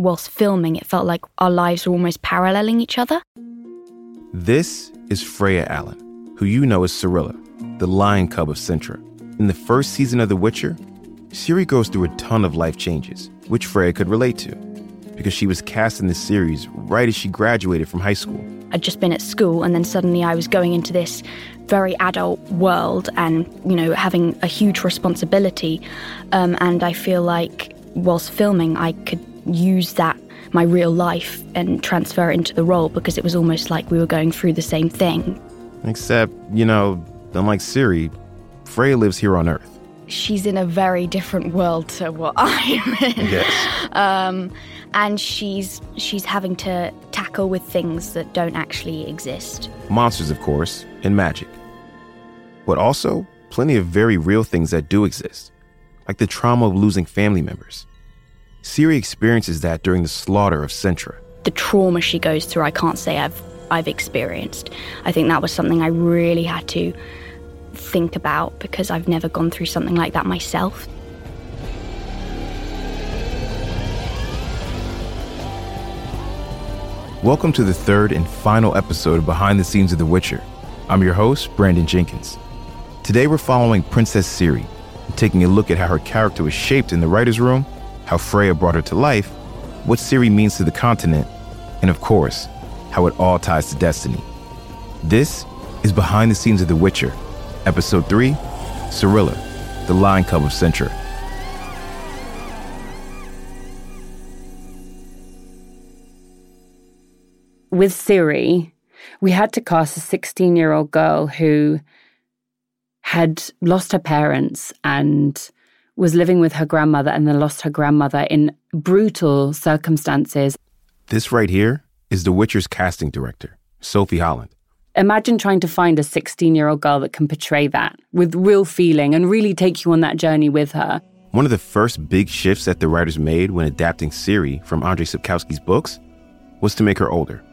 whilst filming, it felt like our lives were almost paralleling each other. This is Freya Allan, who you know as Cirilla, the lion cub of Cintra. In the first season of The Witcher, Ciri goes through a ton of life changes, which Freya could relate to, because she was cast in the series right as she graduated from high school. I'd just been at school, and then suddenly I was going into this very adult world and, you know, having a huge responsibility. Um, and I feel like whilst filming, I could use that, my real life, and transfer it into the role because it was almost like we were going through the same thing. Except, you know, unlike Ciri, Frey lives here on Earth. She's in a very different world to what I'm in. Yes. Um, and she's she's having to tackle with things that don't actually exist. Monsters, of course, and magic. But also, plenty of very real things that do exist, like the trauma of losing family members. Ciri experiences that during the slaughter of Cintra. The trauma she goes through, I can't say I've I've experienced. I think that was something I really had to think about because I've never gone through something like that myself. Welcome to the third and final episode of Behind the Scenes of The Witcher. I'm your host, Brandon Jenkins. Today we're following Princess Ciri and taking a look at how her character was shaped in the writer's room, how Freya brought her to life, what Ciri means to the continent, and of course, how it all ties to destiny. This is Behind the Scenes of The Witcher, Episode 3 Cirilla, the Lion Cub of Cintra. with Ciri, we had to cast a 16 year old girl who had lost her parents and was living with her grandmother and then lost her grandmother in brutal circumstances. This right here is The Witcher's casting director, Sophie Holland. Imagine trying to find a 16 year old girl that can portray that with real feeling and really take you on that journey with her. One of the first big shifts that the writers made when adapting Ciri from Andrzej Sapkowski's books was to make her older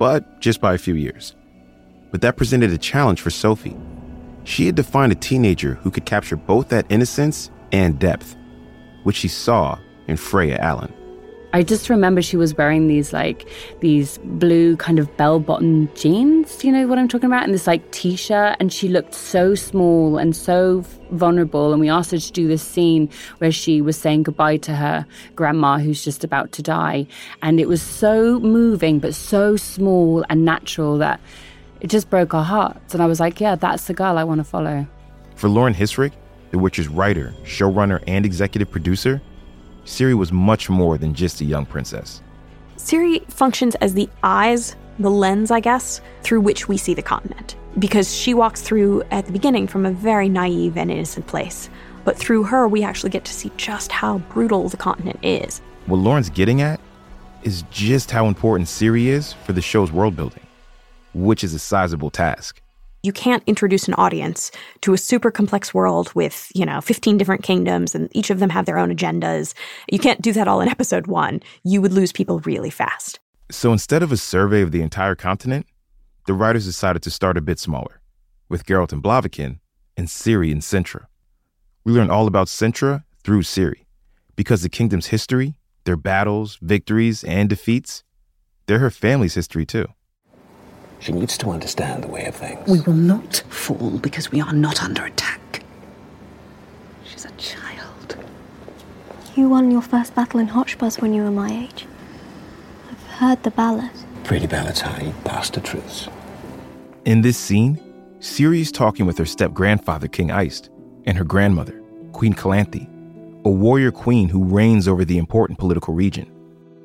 but just by a few years. But that presented a challenge for Sophie. She had to find a teenager who could capture both that innocence and depth, which she saw in Freya Allan. I just remember she was wearing these like these blue kind of bell bottom jeans. You know what I'm talking about? And this like t shirt. And she looked so small and so vulnerable. And we asked her to do this scene where she was saying goodbye to her grandma who's just about to die. And it was so moving, but so small and natural that it just broke our hearts. And I was like, yeah, that's the girl I want to follow. For Lauren Hissrich, The Witcher's writer, showrunner, and executive producer, Ciri was much more than just a young princess. Ciri functions as the eyes, the lens, I guess, through which we see the continent. Because she walks through at the beginning from a very naive and innocent place. But through her, we actually get to see just how brutal the continent is. What Lauren's getting at is just how important Ciri is for the show's world building, which is a sizable task you can't introduce an audience to a super complex world with, you know, 15 different kingdoms and each of them have their own agendas. You can't do that all in episode one. You would lose people really fast. So instead of a survey of the entire continent, the writers decided to start a bit smaller, with Geralt and Blaviken and Ciri and Cintra. We learn all about Cintra through Ciri, because the kingdom's history, their battles, victories, and defeats, they're her family's history too. She needs to understand the way of things. We will not fall because we are not under attack. She's a child. You won your first battle in Hochebuz when you were my age. I've heard the ballad. Pretty ballads, honey. Bastard truths. In this scene, Ciri's talking with her step grandfather, King Eist, and her grandmother, Queen Calanthe, a warrior queen who reigns over the important political region.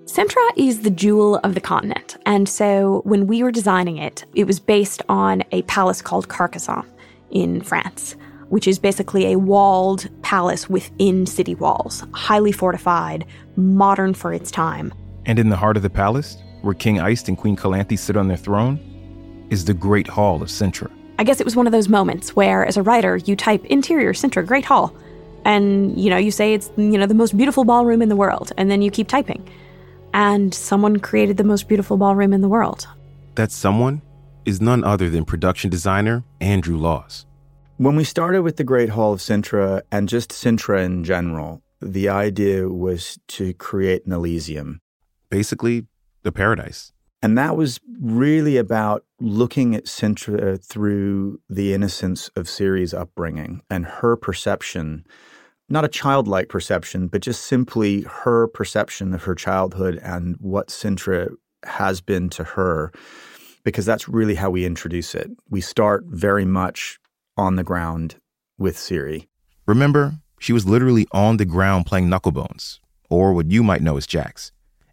Cintra is the jewel of the continent. And so when we were designing it, it was based on a palace called Carcassonne in France, which is basically a walled palace within city walls, highly fortified, modern for its time. And in the heart of the palace, where King Eist and Queen Calanthe sit on their throne, is the Great Hall of Cintra. I guess it was one of those moments where, as a writer, you type interior Cintra Great Hall, and you know you say it's you know the most beautiful ballroom in the world, and then you keep typing and someone created the most beautiful ballroom in the world. That someone is none other than production designer Andrew Laws. When we started with the Great Hall of Cintra and just Cintra in general, the idea was to create an Elysium. basically the paradise. And that was really about looking at Cintra through the innocence of Ciri's upbringing and her perception, not a childlike perception, but just simply her perception of her childhood and what Cintra has been to her, because that's really how we introduce it. We start very much on the ground with Ciri. Remember, she was literally on the ground playing knucklebones, or what you might know as jacks.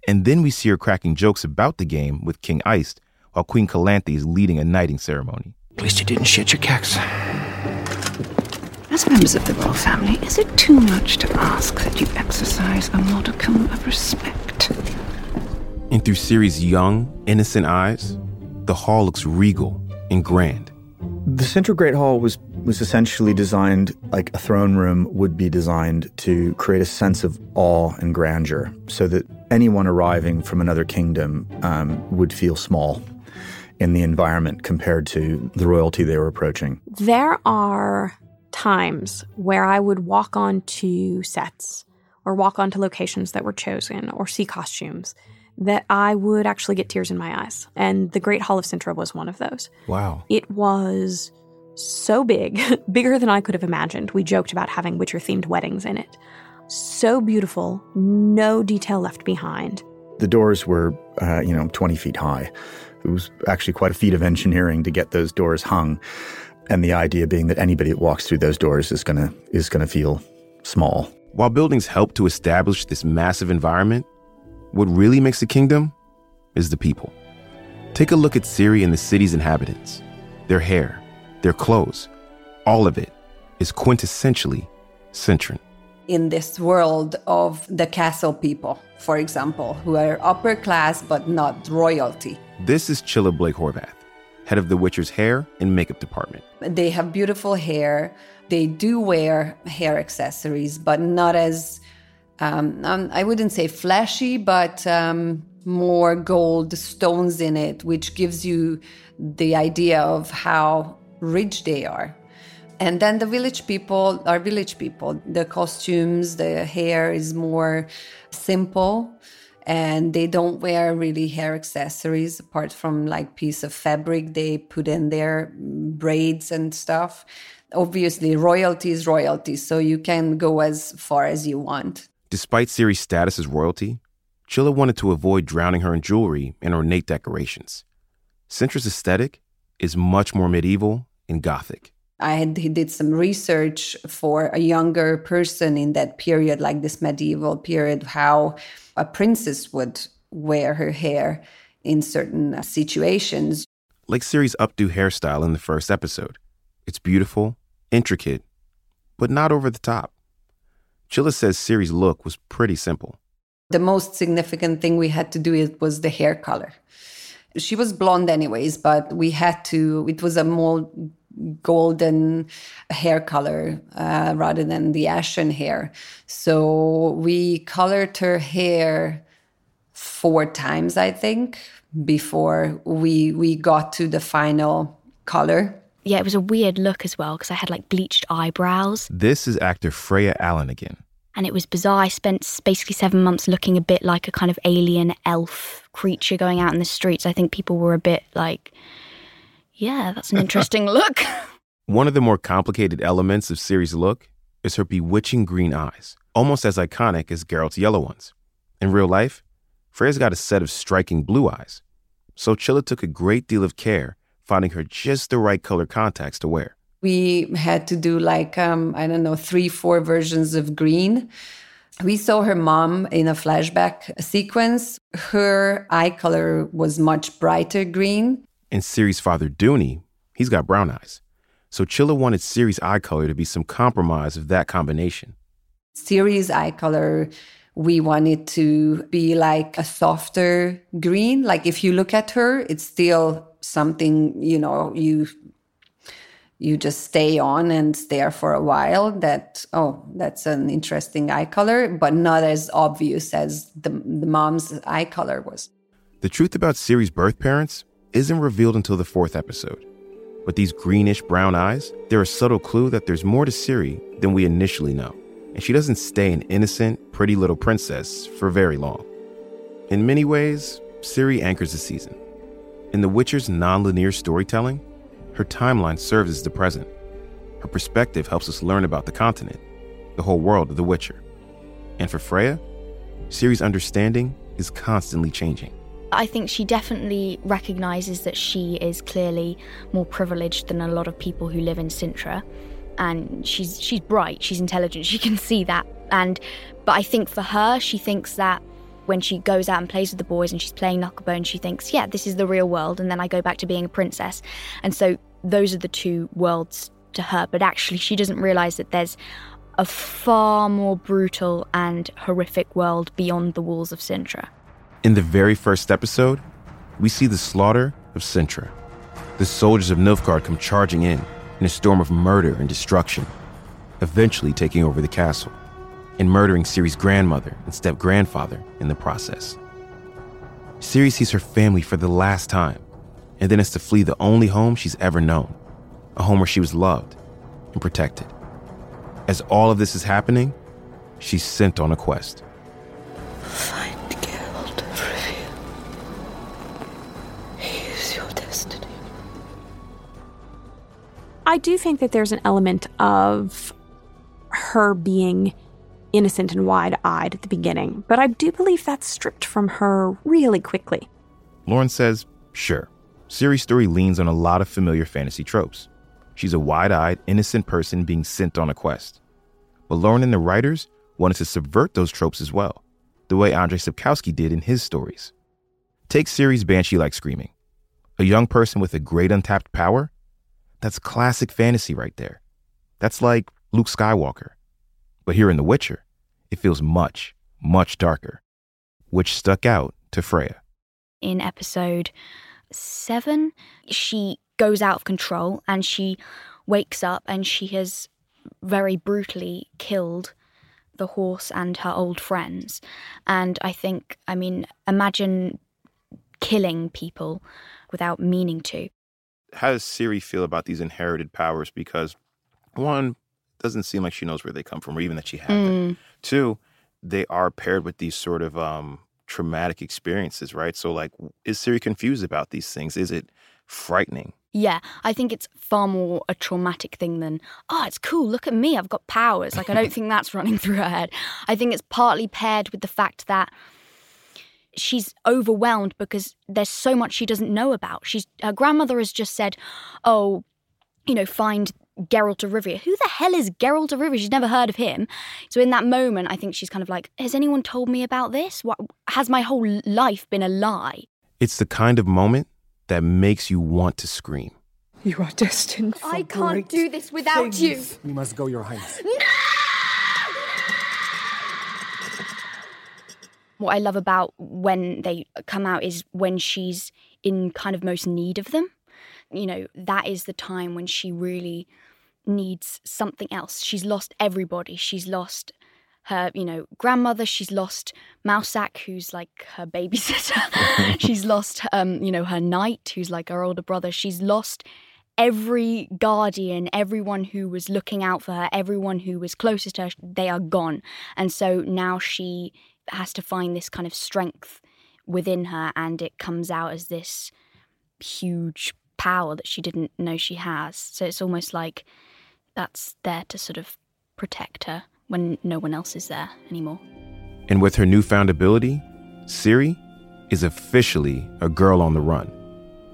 And then we see her cracking jokes about the game with King Eist while Queen Calanthe is leading a knighting ceremony. At least you didn't shit your cacks. As members of the royal family, is it too much to ask that you exercise a modicum of respect? And through Ciri's young, innocent eyes, the hall looks regal and grand. The Cintran Great Hall was was essentially designed like a throne room would be designed to create a sense of awe and grandeur, so that anyone arriving from another kingdom um, would feel small in the environment compared to the royalty they were approaching. There are times where I would walk onto sets or walk onto locations that were chosen or see costumes that I would actually get tears in my eyes. And the Great Hall of Cintra was one of those. Wow. It was so big, bigger than I could have imagined. We joked about having Witcher themed weddings in it. So beautiful, no detail left behind. The doors were, uh, you know, 20 feet high. It was actually quite a feat of engineering to get those doors hung. And the idea being that anybody that walks through those doors is gonna is gonna feel small. While buildings help to establish this massive environment, what really makes a kingdom is the people. Take a look at Ciri and the city's inhabitants. Their hair, their clothes, all of it is quintessentially Cintran. In this world of the castle people, for example, who are upper class but not royalty. This is Csilla Blake Horvath, head of The Witcher's hair and makeup department. They have beautiful hair. They do wear hair accessories, but not as um, um, I wouldn't say flashy, but um, more gold stones in it, which gives you the idea of how rich they are. And then the village people are village people. The costumes, the hair is more simple and they don't wear really hair accessories apart from like piece of fabric they put in their mm, braids and stuff obviously royalty is royalty so you can go as far as you want Despite Ciri's status as royalty, Csilla wanted to avoid drowning her in jewelry and ornate decorations. Cintra's aesthetic is much more medieval and gothic. I had, he did some research for a younger person in that period, like this medieval period, how a princess would wear her hair in certain uh, situations. Like Ciri's updo hairstyle in the first episode. It's beautiful, intricate, but not over the top. Csilla says Ciri's look was pretty simple. The most significant thing we had to do it was the hair color. She was blonde anyways, but we had to. It was a more golden hair color uh, rather than the ashen hair. So we colored her hair four times, I think, before we we got to the final color yeah, it was a weird look as well because I had like bleached eyebrows. This is actor Freya Allan again. And it was bizarre. I spent basically seven months looking a bit like a kind of alien elf creature going out in the streets. I think people were a bit like, yeah, that's an interesting look. One of the more complicated elements of Ciri's look is her bewitching green eyes, almost as iconic as Geralt's yellow ones. In real life, Freya's got a set of striking blue eyes. So Csilla took a great deal of care finding her just the right color contacts to wear. We had to do like, um, I don't know, three, four versions of green. We saw her mom in a flashback sequence. Her eye color was much brighter green. And Ciri's father, Duny, he's got brown eyes. So Csilla wanted Ciri's eye color to be some compromise of that combination. Ciri's eye color, we wanted to be like a softer green. Like if you look at her, it's still something you know you you just stay on and stare for a while that oh that's an interesting eye color but not as obvious as the, the mom's eye color was the truth about Ciri's birth parents isn't revealed until the fourth episode but these greenish brown eyes they're a subtle clue that there's more to Ciri than we initially know and she doesn't stay an innocent pretty little princess for very long In many ways, Ciri anchors the season. In The Witcher's non-linear storytelling, her timeline serves as the present. Her perspective helps us learn about the continent, the whole world of The Witcher. And for Freya, Ciri's understanding is constantly changing. I think she definitely recognizes that she is clearly more privileged than a lot of people who live in Cintra. And she's she's bright, she's intelligent, she can see that. And but I think for her, she thinks that when she goes out and plays with the boys and she's playing knucklebone, she thinks, yeah, this is the real world, and then I go back to being a princess. And so those are the two worlds to her. But actually, she doesn't realize that there's a far more brutal and horrific world beyond the walls of Cintra. In the very first episode, we see the slaughter of Cintra. The soldiers of Nilfgaard come charging in in a storm of murder and destruction, eventually taking over the castle and murdering Ciri's grandmother and step grandfather in the process. Ciri sees her family for the last time and then has to flee the only home she's ever known, a home where she was loved and protected. As all of this is happening, she's sent on a quest. I do think that there's an element of her being innocent and wide eyed at the beginning, but I do believe that's stripped from her really quickly. Lauren says, sure. Ciri's story leans on a lot of familiar fantasy tropes. She's a wide eyed, innocent person being sent on a quest. But Lauren and the writers wanted to subvert those tropes as well, the way Andrzej Sapkowski did in his stories. Take Ciri's banshee like screaming. A young person with a great untapped power that's classic fantasy right there. That's like Luke Skywalker. But here in The Witcher, it feels much, much darker, which stuck out to Freya. In episode seven, she goes out of control and she wakes up and she has very brutally killed the horse and her old friends. And I think, I mean, imagine killing people without meaning to how does Ciri feel about these inherited powers? Because one doesn't seem like she knows where they come from, or even that she had mm. them. Two, they are paired with these sort of um, traumatic experiences, right? So, like, is Ciri confused about these things? Is it frightening? Yeah, I think it's far more a traumatic thing than, oh, it's cool, look at me, I've got powers. Like, I don't think that's running through her head. I think it's partly paired with the fact that she's overwhelmed because there's so much she doesn't know about. She's her grandmother has just said, "Oh, you know, find Geralt of Rivia. Who the hell is Geralt of Rivia? She's never heard of him. So in that moment, I think she's kind of like, has anyone told me about this? What has my whole life been a lie? It's the kind of moment that makes you want to scream. You are destined for I can't do this without things. you. We must go, Your Highness. No! What I love about when they come out is when she's in kind of most need of them. You know, that is the time when she really needs something else. She's lost everybody. She's lost her, you know, grandmother. She's lost Mousesack, who's like her babysitter. she's lost, um, you know, her knight, who's like her older brother. She's lost every guardian, everyone who was looking out for her, everyone who was closest to her. They are gone, and so now she has to find this kind of strength within her, and it comes out as this huge power that she didn't know she has. So it's almost like that's there to sort of protect her when no one else is there anymore. And with her newfound ability, Ciri is officially a girl on the run.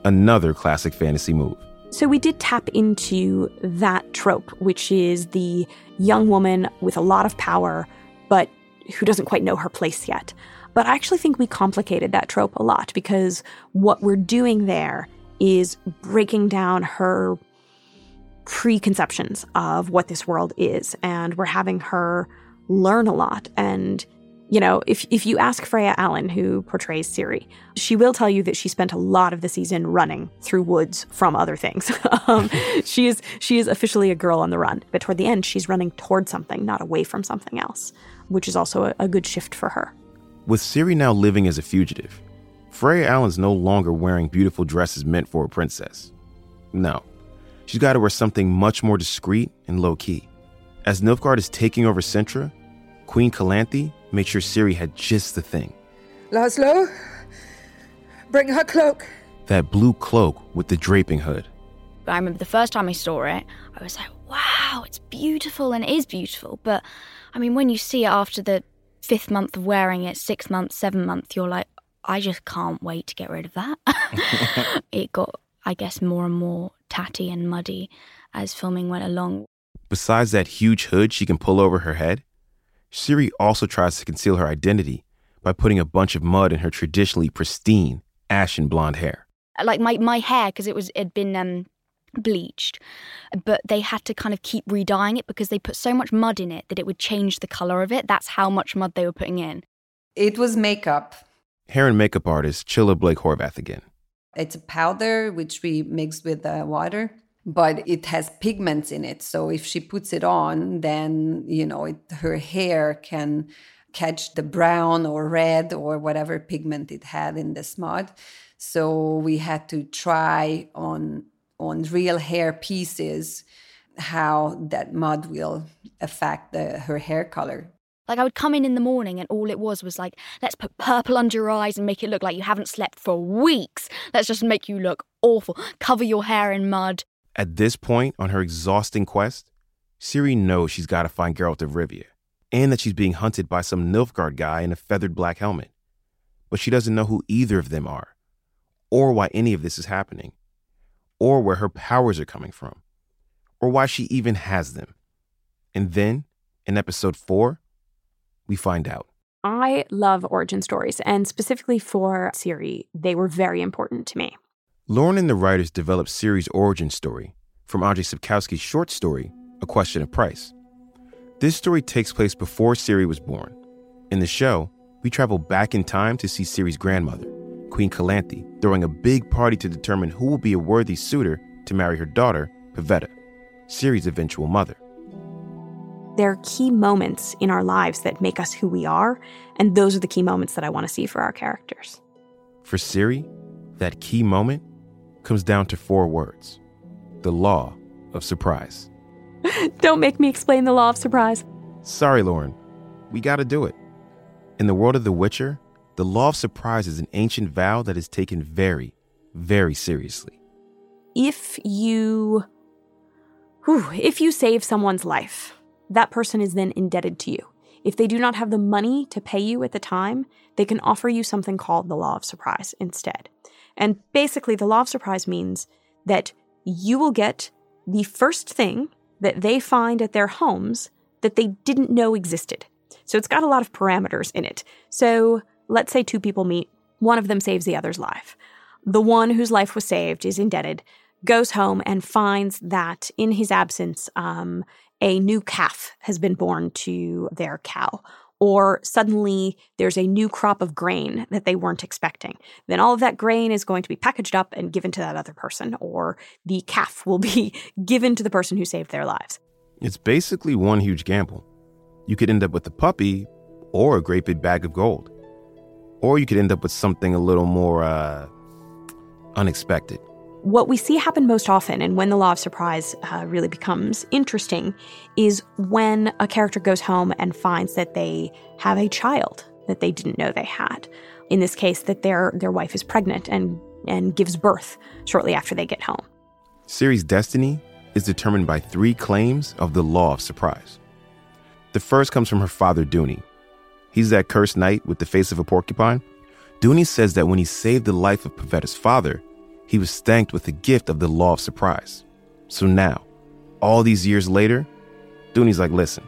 Another classic fantasy move. So we did tap into that trope, which is the young woman with a lot of power, but who doesn't quite know her place yet. But I actually think we complicated that trope a lot because what we're doing there is breaking down her preconceptions of what this world is. And we're having her learn a lot. And, you know, if, if you ask Freya Allan, who portrays Ciri, she will tell you that she spent a lot of the season running through woods from other things. um, she is she is officially a girl on the run. But toward the end, she's running toward something, not away from something else which is also a, a good shift for her. With Ciri now living as a fugitive, Freya Allan's no longer wearing beautiful dresses meant for a princess. No, she's got to wear something much more discreet and low key. As Nilfgaard is taking over Cintra, Queen Calanthe made sure Ciri had just the thing Laszlo, bring her cloak. That blue cloak with the draping hood. I remember the first time I saw it, I was like, wow, it's beautiful and it is beautiful. But I mean, when you see it after the fifth month of wearing it, sixth month, seventh month, you're like, I just can't wait to get rid of that. it got, I guess, more and more tatty and muddy as filming went along. Besides that huge hood she can pull over her head, Ciri also tries to conceal her identity by putting a bunch of mud in her traditionally pristine, ashen blonde hair. Like my, my hair, because it was it had been um, bleached, but they had to kind of keep redying it because they put so much mud in it that it would change the color of it. That's how much mud they were putting in. It was makeup. Hair and makeup artist Csilla Blake Horvath again. It's a powder which we mix with uh, water, but it has pigments in it. So if she puts it on, then you know it, her hair can catch the brown or red or whatever pigment it had in this mud. So we had to try on on real hair pieces how that mud will affect the, her hair color. Like I would come in in the morning and all it was was like, let's put purple under your eyes and make it look like you haven't slept for weeks. Let's just make you look awful. Cover your hair in mud. At this point on her exhausting quest, Ciri knows she's got to find Geralt of Rivia and that she's being hunted by some Nilfgaard guy in a feathered black helmet. But she doesn't know who either of them are, or why any of this is happening, or where her powers are coming from, or why she even has them. And then, in episode four, we find out. I love origin stories, and specifically for Ciri, they were very important to me. Lauren and the writers developed Ciri's origin story from Andrzej Sapkowski's short story, A Question of Price. This story takes place before Ciri was born. In the show, we travel back in time to see Ciri's grandmother, Queen Calanthe, throwing a big party to determine who will be a worthy suitor to marry her daughter, Pavetta, Ciri's eventual mother. There are key moments in our lives that make us who we are, and those are the key moments that I want to see for our characters. For Ciri, that key moment comes down to four words the law of surprise. Don't make me explain the law of surprise. Sorry, Lauren. We gotta do it. In the world of The Witcher, the law of surprise is an ancient vow that is taken very, very seriously. If you. Whew, if you save someone's life, that person is then indebted to you. If they do not have the money to pay you at the time, they can offer you something called the law of surprise instead. And basically, the law of surprise means that you will get the first thing that they find at their homes that they didn't know existed. So it's got a lot of parameters in it. So let's say two people meet, one of them saves the other's life. The one whose life was saved is indebted, goes home and finds that in his absence, um, a new calf has been born to their cow. Or suddenly there's a new crop of grain that they weren't expecting. Then all of that grain is going to be packaged up and given to that other person, or the calf will be given to the person who saved their lives. It's basically one huge gamble. You could end up with a puppy or a great big bag of gold. Or you could end up with something a little more uh, unexpected. What we see happen most often, and when the law of surprise uh, really becomes interesting, is when a character goes home and finds that they have a child that they didn't know they had. In this case, that their their wife is pregnant and and gives birth shortly after they get home. Ciri's destiny is determined by three claims of the law of surprise. The first comes from her father, Duny. He's that cursed knight with the face of a porcupine. Duny says that when he saved the life of Pavetta's father, he was thanked with the gift of the law of surprise. So now, all these years later, Duny's like, listen,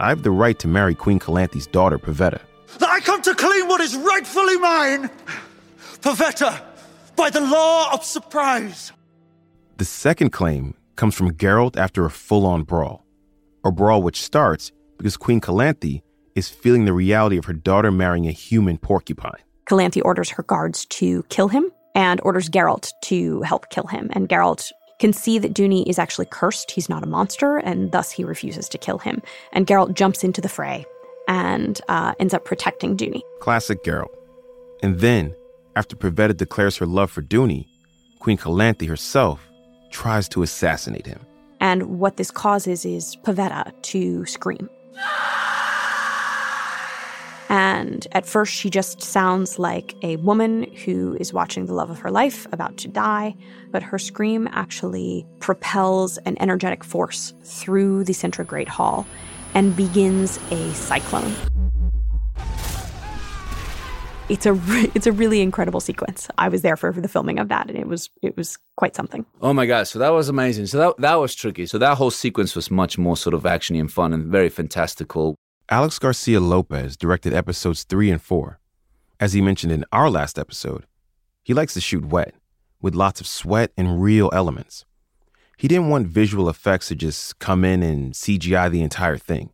I have the right to marry Queen Calanthe's daughter, Pavetta. I come to claim what is rightfully mine! Pavetta, by the law of surprise! The second claim comes from Geralt after a full on brawl, a brawl which starts because Queen Calanthe is feeling the reality of her daughter marrying a human porcupine. Calanthe orders her guards to kill him and orders Geralt to help kill him. And Geralt can see that Duny is actually cursed. He's not a monster, and thus he refuses to kill him. And Geralt jumps into the fray and uh, ends up protecting Duny. Classic Geralt. And then, after Pavetta declares her love for Duny, Queen Calanthe herself tries to assassinate him. And what this causes is Pavetta to scream. And at first, she just sounds like a woman who is watching the love of her life about to die, but her scream actually propels an energetic force through the Great Hall and begins a cyclone. It's a re- it's a really incredible sequence. I was there for, for the filming of that, and it was it was quite something. Oh my god! So that was amazing. So that that was tricky. So that whole sequence was much more sort of actiony and fun and very fantastical. Alex Garcia Lopez directed episodes three and four. As he mentioned in our last episode, he likes to shoot wet, with lots of sweat and real elements. He didn't want visual effects to just come in and CGI the entire thing.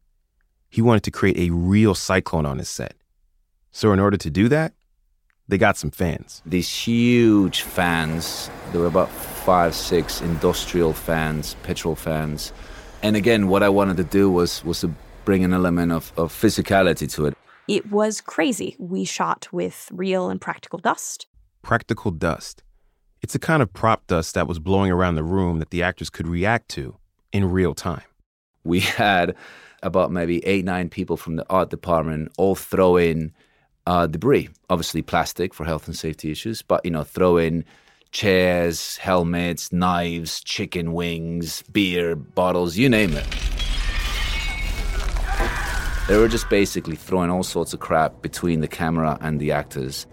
He wanted to create a real cyclone on his set. So, in order to do that, they got some fans. These huge fans, there were about five, six industrial fans, petrol fans. And again, what I wanted to do was was to bring an element of, of physicality to it. It was crazy. We shot with real and practical dust. Practical dust. It's a kind of prop dust that was blowing around the room that the actors could react to in real time. We had about maybe eight, nine people from the art department all throw in uh, debris, obviously plastic for health and safety issues, but you know, throw in chairs, helmets, knives, chicken wings, beer bottles, you name it. They were just basically throwing all sorts of crap between the camera and the actors.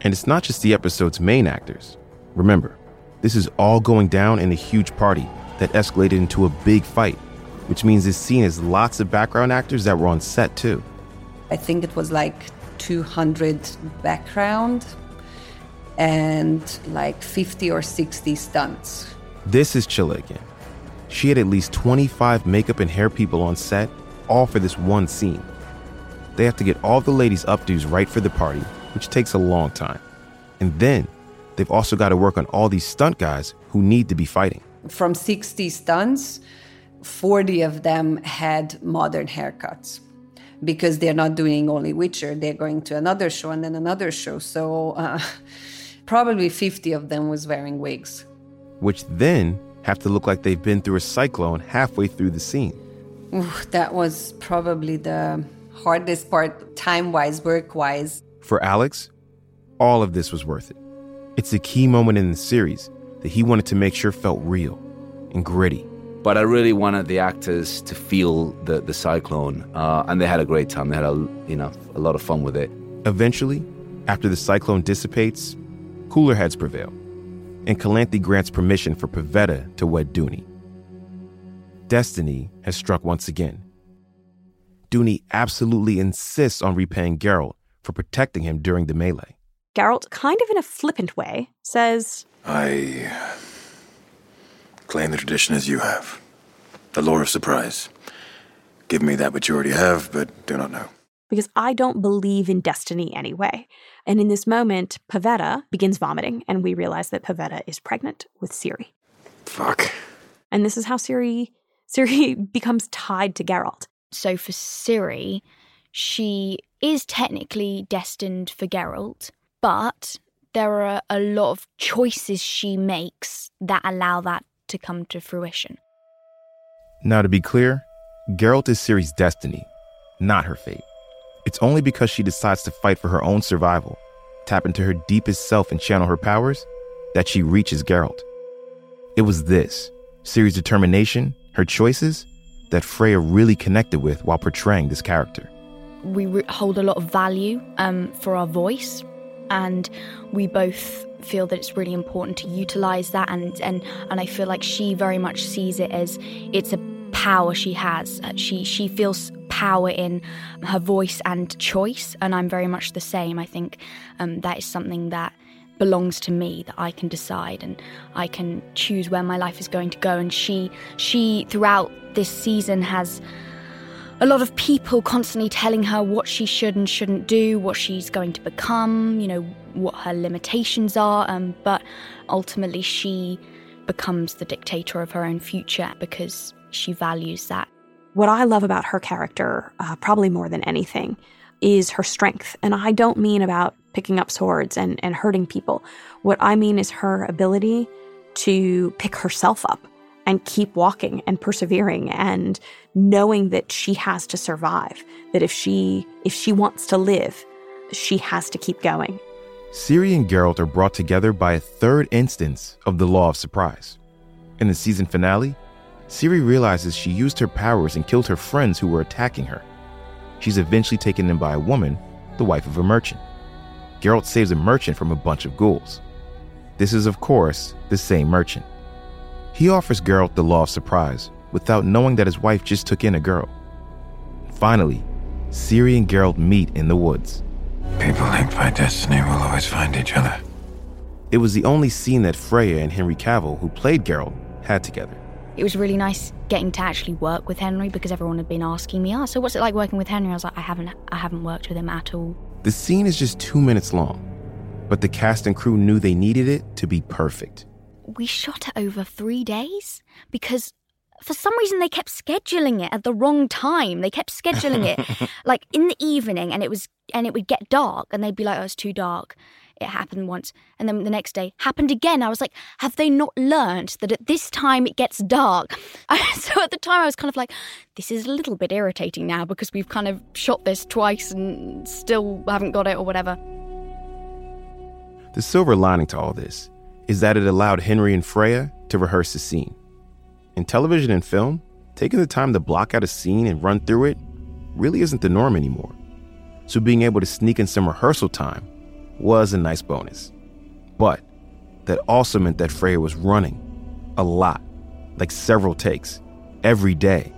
And it's not just the episode's main actors. Remember, this is all going down in a huge party that escalated into a big fight, which means this scene has lots of background actors that were on set too. I think it was like 200 background and like 50 or 60 stunts. This is Csilla again. She had at least 25 makeup and hair people on set all for this one scene. They have to get all the ladies' updos right for the party, which takes a long time. And then they've also got to work on all these stunt guys who need to be fighting. From 60 stunts, 40 of them had modern haircuts because they're not doing only Witcher, they're going to another show and then another show. So uh, probably 50 of them was wearing wigs. Which then have to look like they've been through a cyclone halfway through the scene. Ooh, that was probably the hardest part, time wise, work wise. For Alex, all of this was worth it. It's a key moment in the series that he wanted to make sure felt real and gritty. But I really wanted the actors to feel the, the cyclone, uh, and they had a great time. They had a, you know, a lot of fun with it. Eventually, after the cyclone dissipates, cooler heads prevail, and Calanthe grants permission for Pavetta to wed Duny destiny has struck once again. Duny absolutely insists on repaying Geralt for protecting him during the melee. Geralt, kind of in a flippant way, says, I claim the tradition as you have. The law of surprise. Give me that which you already have, but do not know. Because I don't believe in destiny anyway. And in this moment, Pavetta begins vomiting, and we realize that Pavetta is pregnant with Ciri. Fuck. And this is how Ciri Ciri becomes tied to Geralt. So for Ciri, she is technically destined for Geralt, but there are a lot of choices she makes that allow that to come to fruition. Now, to be clear, Geralt is Ciri's destiny, not her fate. It's only because she decides to fight for her own survival, tap into her deepest self, and channel her powers that she reaches Geralt. It was this Ciri's determination her choices that Freya really connected with while portraying this character. We hold a lot of value um, for our voice, and we both feel that it's really important to utilize that. And, and, and I feel like she very much sees it as it's a power she has. Uh, she, she feels power in her voice and choice, and I'm very much the same. I think um, that is something that belongs to me that I can decide and I can choose where my life is going to go and she she throughout this season has a lot of people constantly telling her what she should and shouldn't do, what she's going to become, you know, what her limitations are, um, but ultimately she becomes the dictator of her own future because she values that. What I love about her character, uh, probably more than anything, is her strength. And I don't mean about picking up swords and, and hurting people. What I mean is her ability to pick herself up and keep walking and persevering and knowing that she has to survive that if she if she wants to live she has to keep going Ciri and Geralt are brought together by a third instance of the law of surprise. In the season finale, Ciri realizes she used her powers and killed her friends who were attacking her. She's eventually taken in by a woman, the wife of a merchant. Geralt saves a merchant from a bunch of ghouls. This is, of course, the same merchant. He offers Geralt the law of surprise without knowing that his wife just took in a girl. Finally, Ciri and Geralt meet in the woods. People linked by destiny will always find each other. It was the only scene that Freya and Henry Cavill, who played Geralt, had together. It was really nice getting to actually work with Henry because everyone had been asking me, "Oh, so what's it like working with Henry?" I was like, "I haven't, I haven't worked with him at all." The scene is just two minutes long, but the cast and crew knew they needed it to be perfect. We shot it over three days because for some reason they kept scheduling it at the wrong time. They kept scheduling it like in the evening, and it was and it would get dark, and they'd be like, "Oh, it's too dark." It happened once, and then the next day happened again. I was like, "Have they not learned that at this time it gets dark?" so at the time, I was kind of like, "This is a little bit irritating now because we've kind of shot this twice and still haven't got it or whatever." The silver lining to all this is that it allowed Henry and Freya to rehearse the scene. In television and film, taking the time to block out a scene and run through it really isn't the norm anymore. So being able to sneak in some rehearsal time was a nice bonus. But that also meant that Freya was running a lot, like several takes, every day,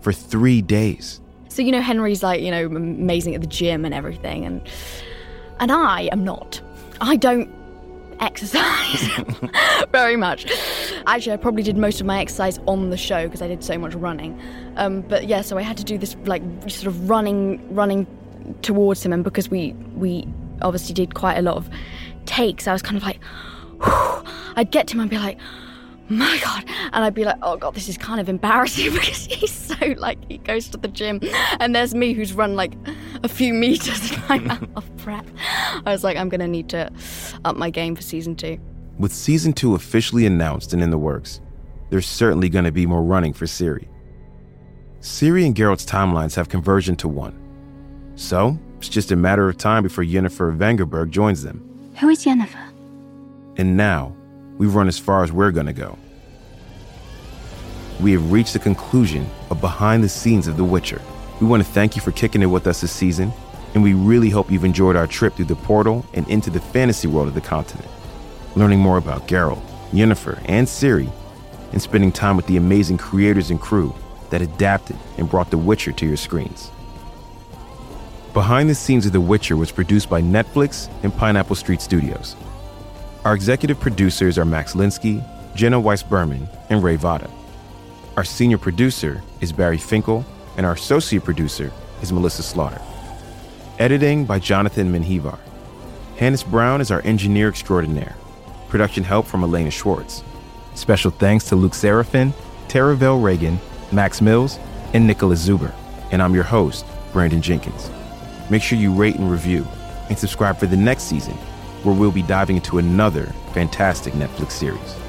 for three days. So you know Henry's like you know amazing at the gym and everything, and and I am not. I don't exercise very much. Actually, I probably did most of my exercise on the show because I did so much running. Um, but yeah, so I had to do this like sort of running, running towards him, and because we we obviously did quite a lot of takes, I was kind of like, I'd get to him and be like. My God, and I'd be like, "Oh God, this is kind of embarrassing because he's so like he goes to the gym, and there's me who's run like a few meters and I'm out of breath." I was like, "I'm gonna need to up my game for season two. With season two officially announced and in the works, there's certainly going to be more running for Ciri Ciri and Geralt's timelines have converged into one. So, it's just a matter of time before Yennefer Vengerberg joins them. Who is Yennefer? And now, we've run as far as we're going to go. We have reached the conclusion of behind the scenes of The Witcher. We want to thank you for kicking it with us this season, and we really hope you've enjoyed our trip through the portal and into the fantasy world of the continent, learning more about Geralt, Yennefer, and Ciri, and spending time with the amazing creators and crew that adapted and brought The Witcher to your screens. Behind the Scenes of The Witcher was produced by Netflix and Pineapple Street Studios. Our executive producers are Max Linsky, Jenna Weiss Berman, and Ray Vada. Our senior producer is Barry Finkel, and our associate producer is Melissa Slaughter. Editing by Jonathan Menjivar. Hannis Brown is our engineer extraordinaire. Production help from Elena Schwartz. Special thanks to Luke Serafin, Taravel Reagan, Max Mills, and Nicholas Zuber. And I'm your host, Brandon Jenkins. Make sure you rate and review, and subscribe for the next season, where we'll be diving into another fantastic Netflix series.